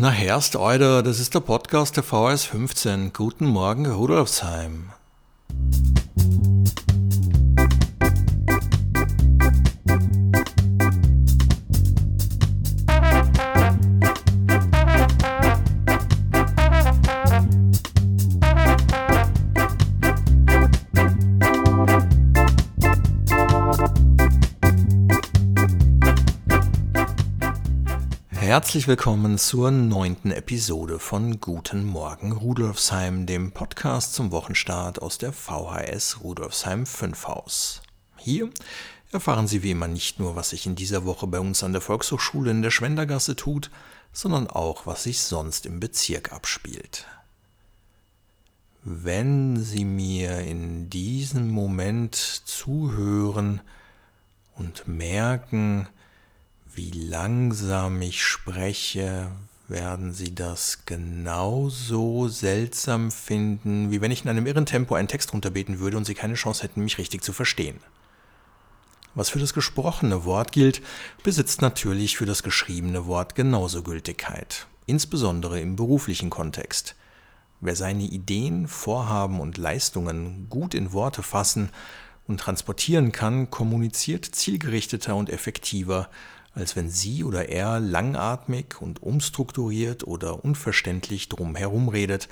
Na herrst, Alter, das ist der Podcast der VS 15. Guten Morgen, Rudolfsheim. Herzlich willkommen zur neunten Episode von Guten Morgen Rudolfsheim, dem Podcast zum Wochenstart aus der VHS Rudolfsheim 5 Haus. Hier erfahren Sie wie immer nicht nur, was sich in dieser Woche bei uns an der Volkshochschule in der Schwendergasse tut, sondern auch, was sich sonst im Bezirk abspielt. Wenn Sie mir in diesem Moment zuhören und merken, wie langsam ich spreche, werden Sie das genauso seltsam finden, wie wenn ich in einem irren Tempo einen Text runterbeten würde und Sie keine Chance hätten, mich richtig zu verstehen. Was für das gesprochene Wort gilt, besitzt natürlich für das geschriebene Wort genauso Gültigkeit, insbesondere im beruflichen Kontext. Wer seine Ideen, Vorhaben und Leistungen gut in Worte fassen und transportieren kann, kommuniziert zielgerichteter und effektiver, als wenn sie oder er langatmig und umstrukturiert oder unverständlich drumherum redet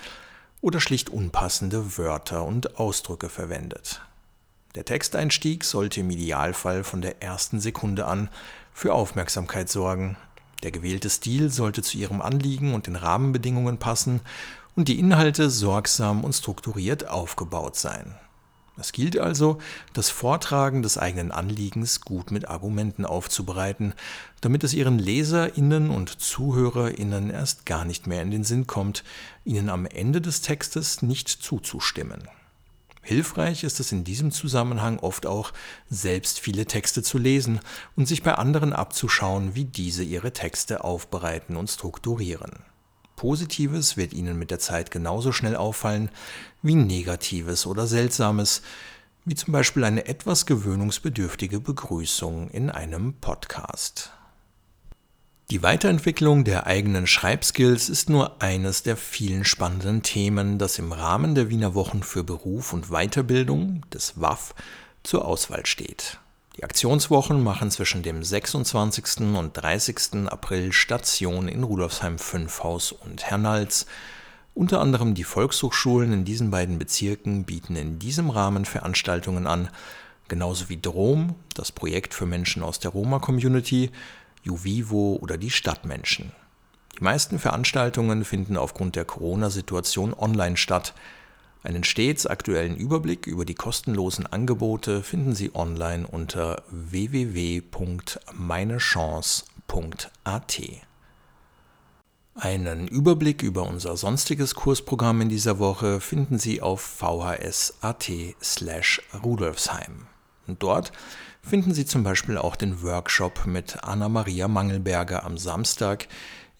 oder schlicht unpassende Wörter und Ausdrücke verwendet. Der Texteinstieg sollte im Idealfall von der ersten Sekunde an für Aufmerksamkeit sorgen. Der gewählte Stil sollte zu ihrem Anliegen und den Rahmenbedingungen passen und die Inhalte sorgsam und strukturiert aufgebaut sein. Es gilt also, das Vortragen des eigenen Anliegens gut mit Argumenten aufzubereiten, damit es Ihren Leserinnen und Zuhörerinnen erst gar nicht mehr in den Sinn kommt, Ihnen am Ende des Textes nicht zuzustimmen. Hilfreich ist es in diesem Zusammenhang oft auch, selbst viele Texte zu lesen und sich bei anderen abzuschauen, wie diese ihre Texte aufbereiten und strukturieren. Positives wird Ihnen mit der Zeit genauso schnell auffallen wie Negatives oder Seltsames, wie zum Beispiel eine etwas gewöhnungsbedürftige Begrüßung in einem Podcast. Die Weiterentwicklung der eigenen Schreibskills ist nur eines der vielen spannenden Themen, das im Rahmen der Wiener Wochen für Beruf und Weiterbildung des WAF zur Auswahl steht. Die Aktionswochen machen zwischen dem 26. und 30. April Station in Rudolfsheim 5 Haus und Hernals. Unter anderem die Volkshochschulen in diesen beiden Bezirken bieten in diesem Rahmen Veranstaltungen an, genauso wie Drom, das Projekt für Menschen aus der Roma-Community, Juvivo oder die Stadtmenschen. Die meisten Veranstaltungen finden aufgrund der Corona-Situation online statt. Einen stets aktuellen Überblick über die kostenlosen Angebote finden Sie online unter www.meinechance.at. Einen Überblick über unser sonstiges Kursprogramm in dieser Woche finden Sie auf vhs.at slash rudolfsheim. Dort finden Sie zum Beispiel auch den Workshop mit Anna-Maria Mangelberger am Samstag,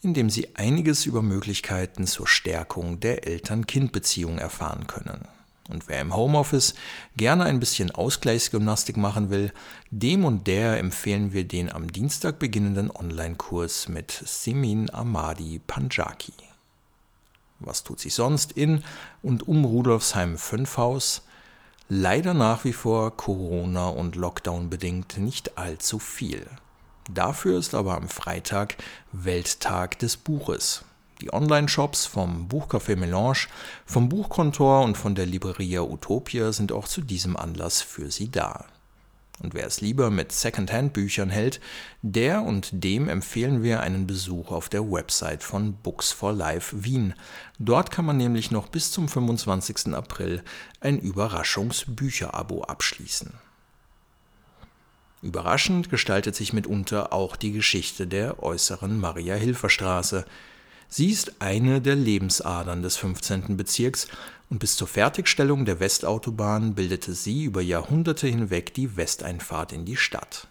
in dem Sie einiges über Möglichkeiten zur Stärkung der Eltern-Kind-Beziehung erfahren können. Und wer im Homeoffice gerne ein bisschen Ausgleichsgymnastik machen will, dem und der empfehlen wir den am Dienstag beginnenden Online-Kurs mit Simin Amadi Panjaki. Was tut sich sonst in und um Rudolfsheim 5 Haus? Leider nach wie vor Corona und Lockdown bedingt nicht allzu viel. Dafür ist aber am Freitag Welttag des Buches. Die Online-Shops vom Buchcafé Melange, vom Buchkontor und von der Libreria Utopia sind auch zu diesem Anlass für Sie da. Und wer es lieber mit Secondhand-Büchern hält, der und dem empfehlen wir einen Besuch auf der Website von Books for Life Wien. Dort kann man nämlich noch bis zum 25. April ein Überraschungsbücherabo abschließen. Überraschend gestaltet sich mitunter auch die Geschichte der äußeren Maria-Hilfer-Straße. Sie ist eine der Lebensadern des 15. Bezirks und bis zur Fertigstellung der Westautobahn bildete sie über Jahrhunderte hinweg die Westeinfahrt in die Stadt.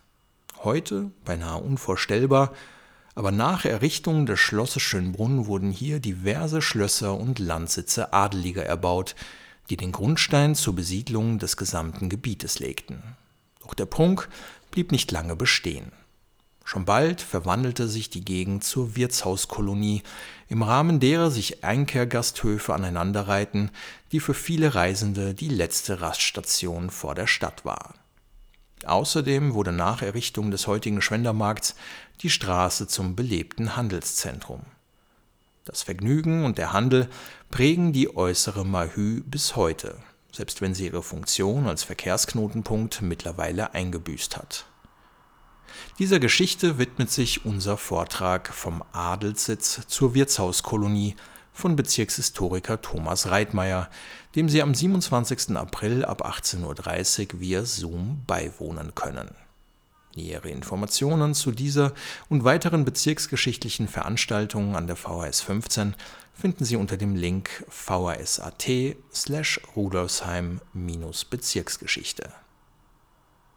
Heute beinahe unvorstellbar, aber nach Errichtung des Schlosses Schönbrunn wurden hier diverse Schlösser und Landsitze Adeliger erbaut, die den Grundstein zur Besiedlung des gesamten Gebietes legten. Doch der Prunk blieb nicht lange bestehen. Schon bald verwandelte sich die Gegend zur Wirtshauskolonie, im Rahmen derer sich Einkehrgasthöfe aneinanderreihten, die für viele Reisende die letzte Raststation vor der Stadt war. Außerdem wurde nach Errichtung des heutigen Schwendermarkts die Straße zum belebten Handelszentrum. Das Vergnügen und der Handel prägen die äußere Mahü bis heute, selbst wenn sie ihre Funktion als Verkehrsknotenpunkt mittlerweile eingebüßt hat dieser Geschichte widmet sich unser Vortrag Vom Adelssitz zur Wirtshauskolonie von Bezirkshistoriker Thomas Reitmeier, dem Sie am 27. April ab 18.30 Uhr via Zoom beiwohnen können. Nähere Informationen zu dieser und weiteren bezirksgeschichtlichen Veranstaltungen an der VHS 15 finden Sie unter dem Link vhs.at slash Rudolfsheim-Bezirksgeschichte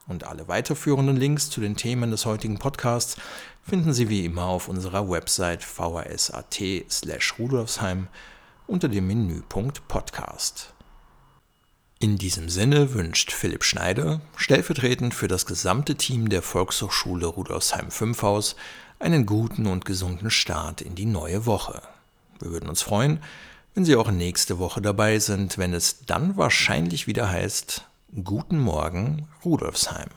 und alle weiterführenden Links zu den Themen des heutigen Podcasts finden Sie wie immer auf unserer Website vhs.at/rudolfsheim unter dem Menüpunkt Podcast. In diesem Sinne wünscht Philipp Schneider, stellvertretend für das gesamte Team der Volkshochschule Rudolfsheim-Fünfhaus, einen guten und gesunden Start in die neue Woche. Wir würden uns freuen, wenn Sie auch nächste Woche dabei sind, wenn es dann wahrscheinlich wieder heißt Guten Morgen, Rudolfsheim.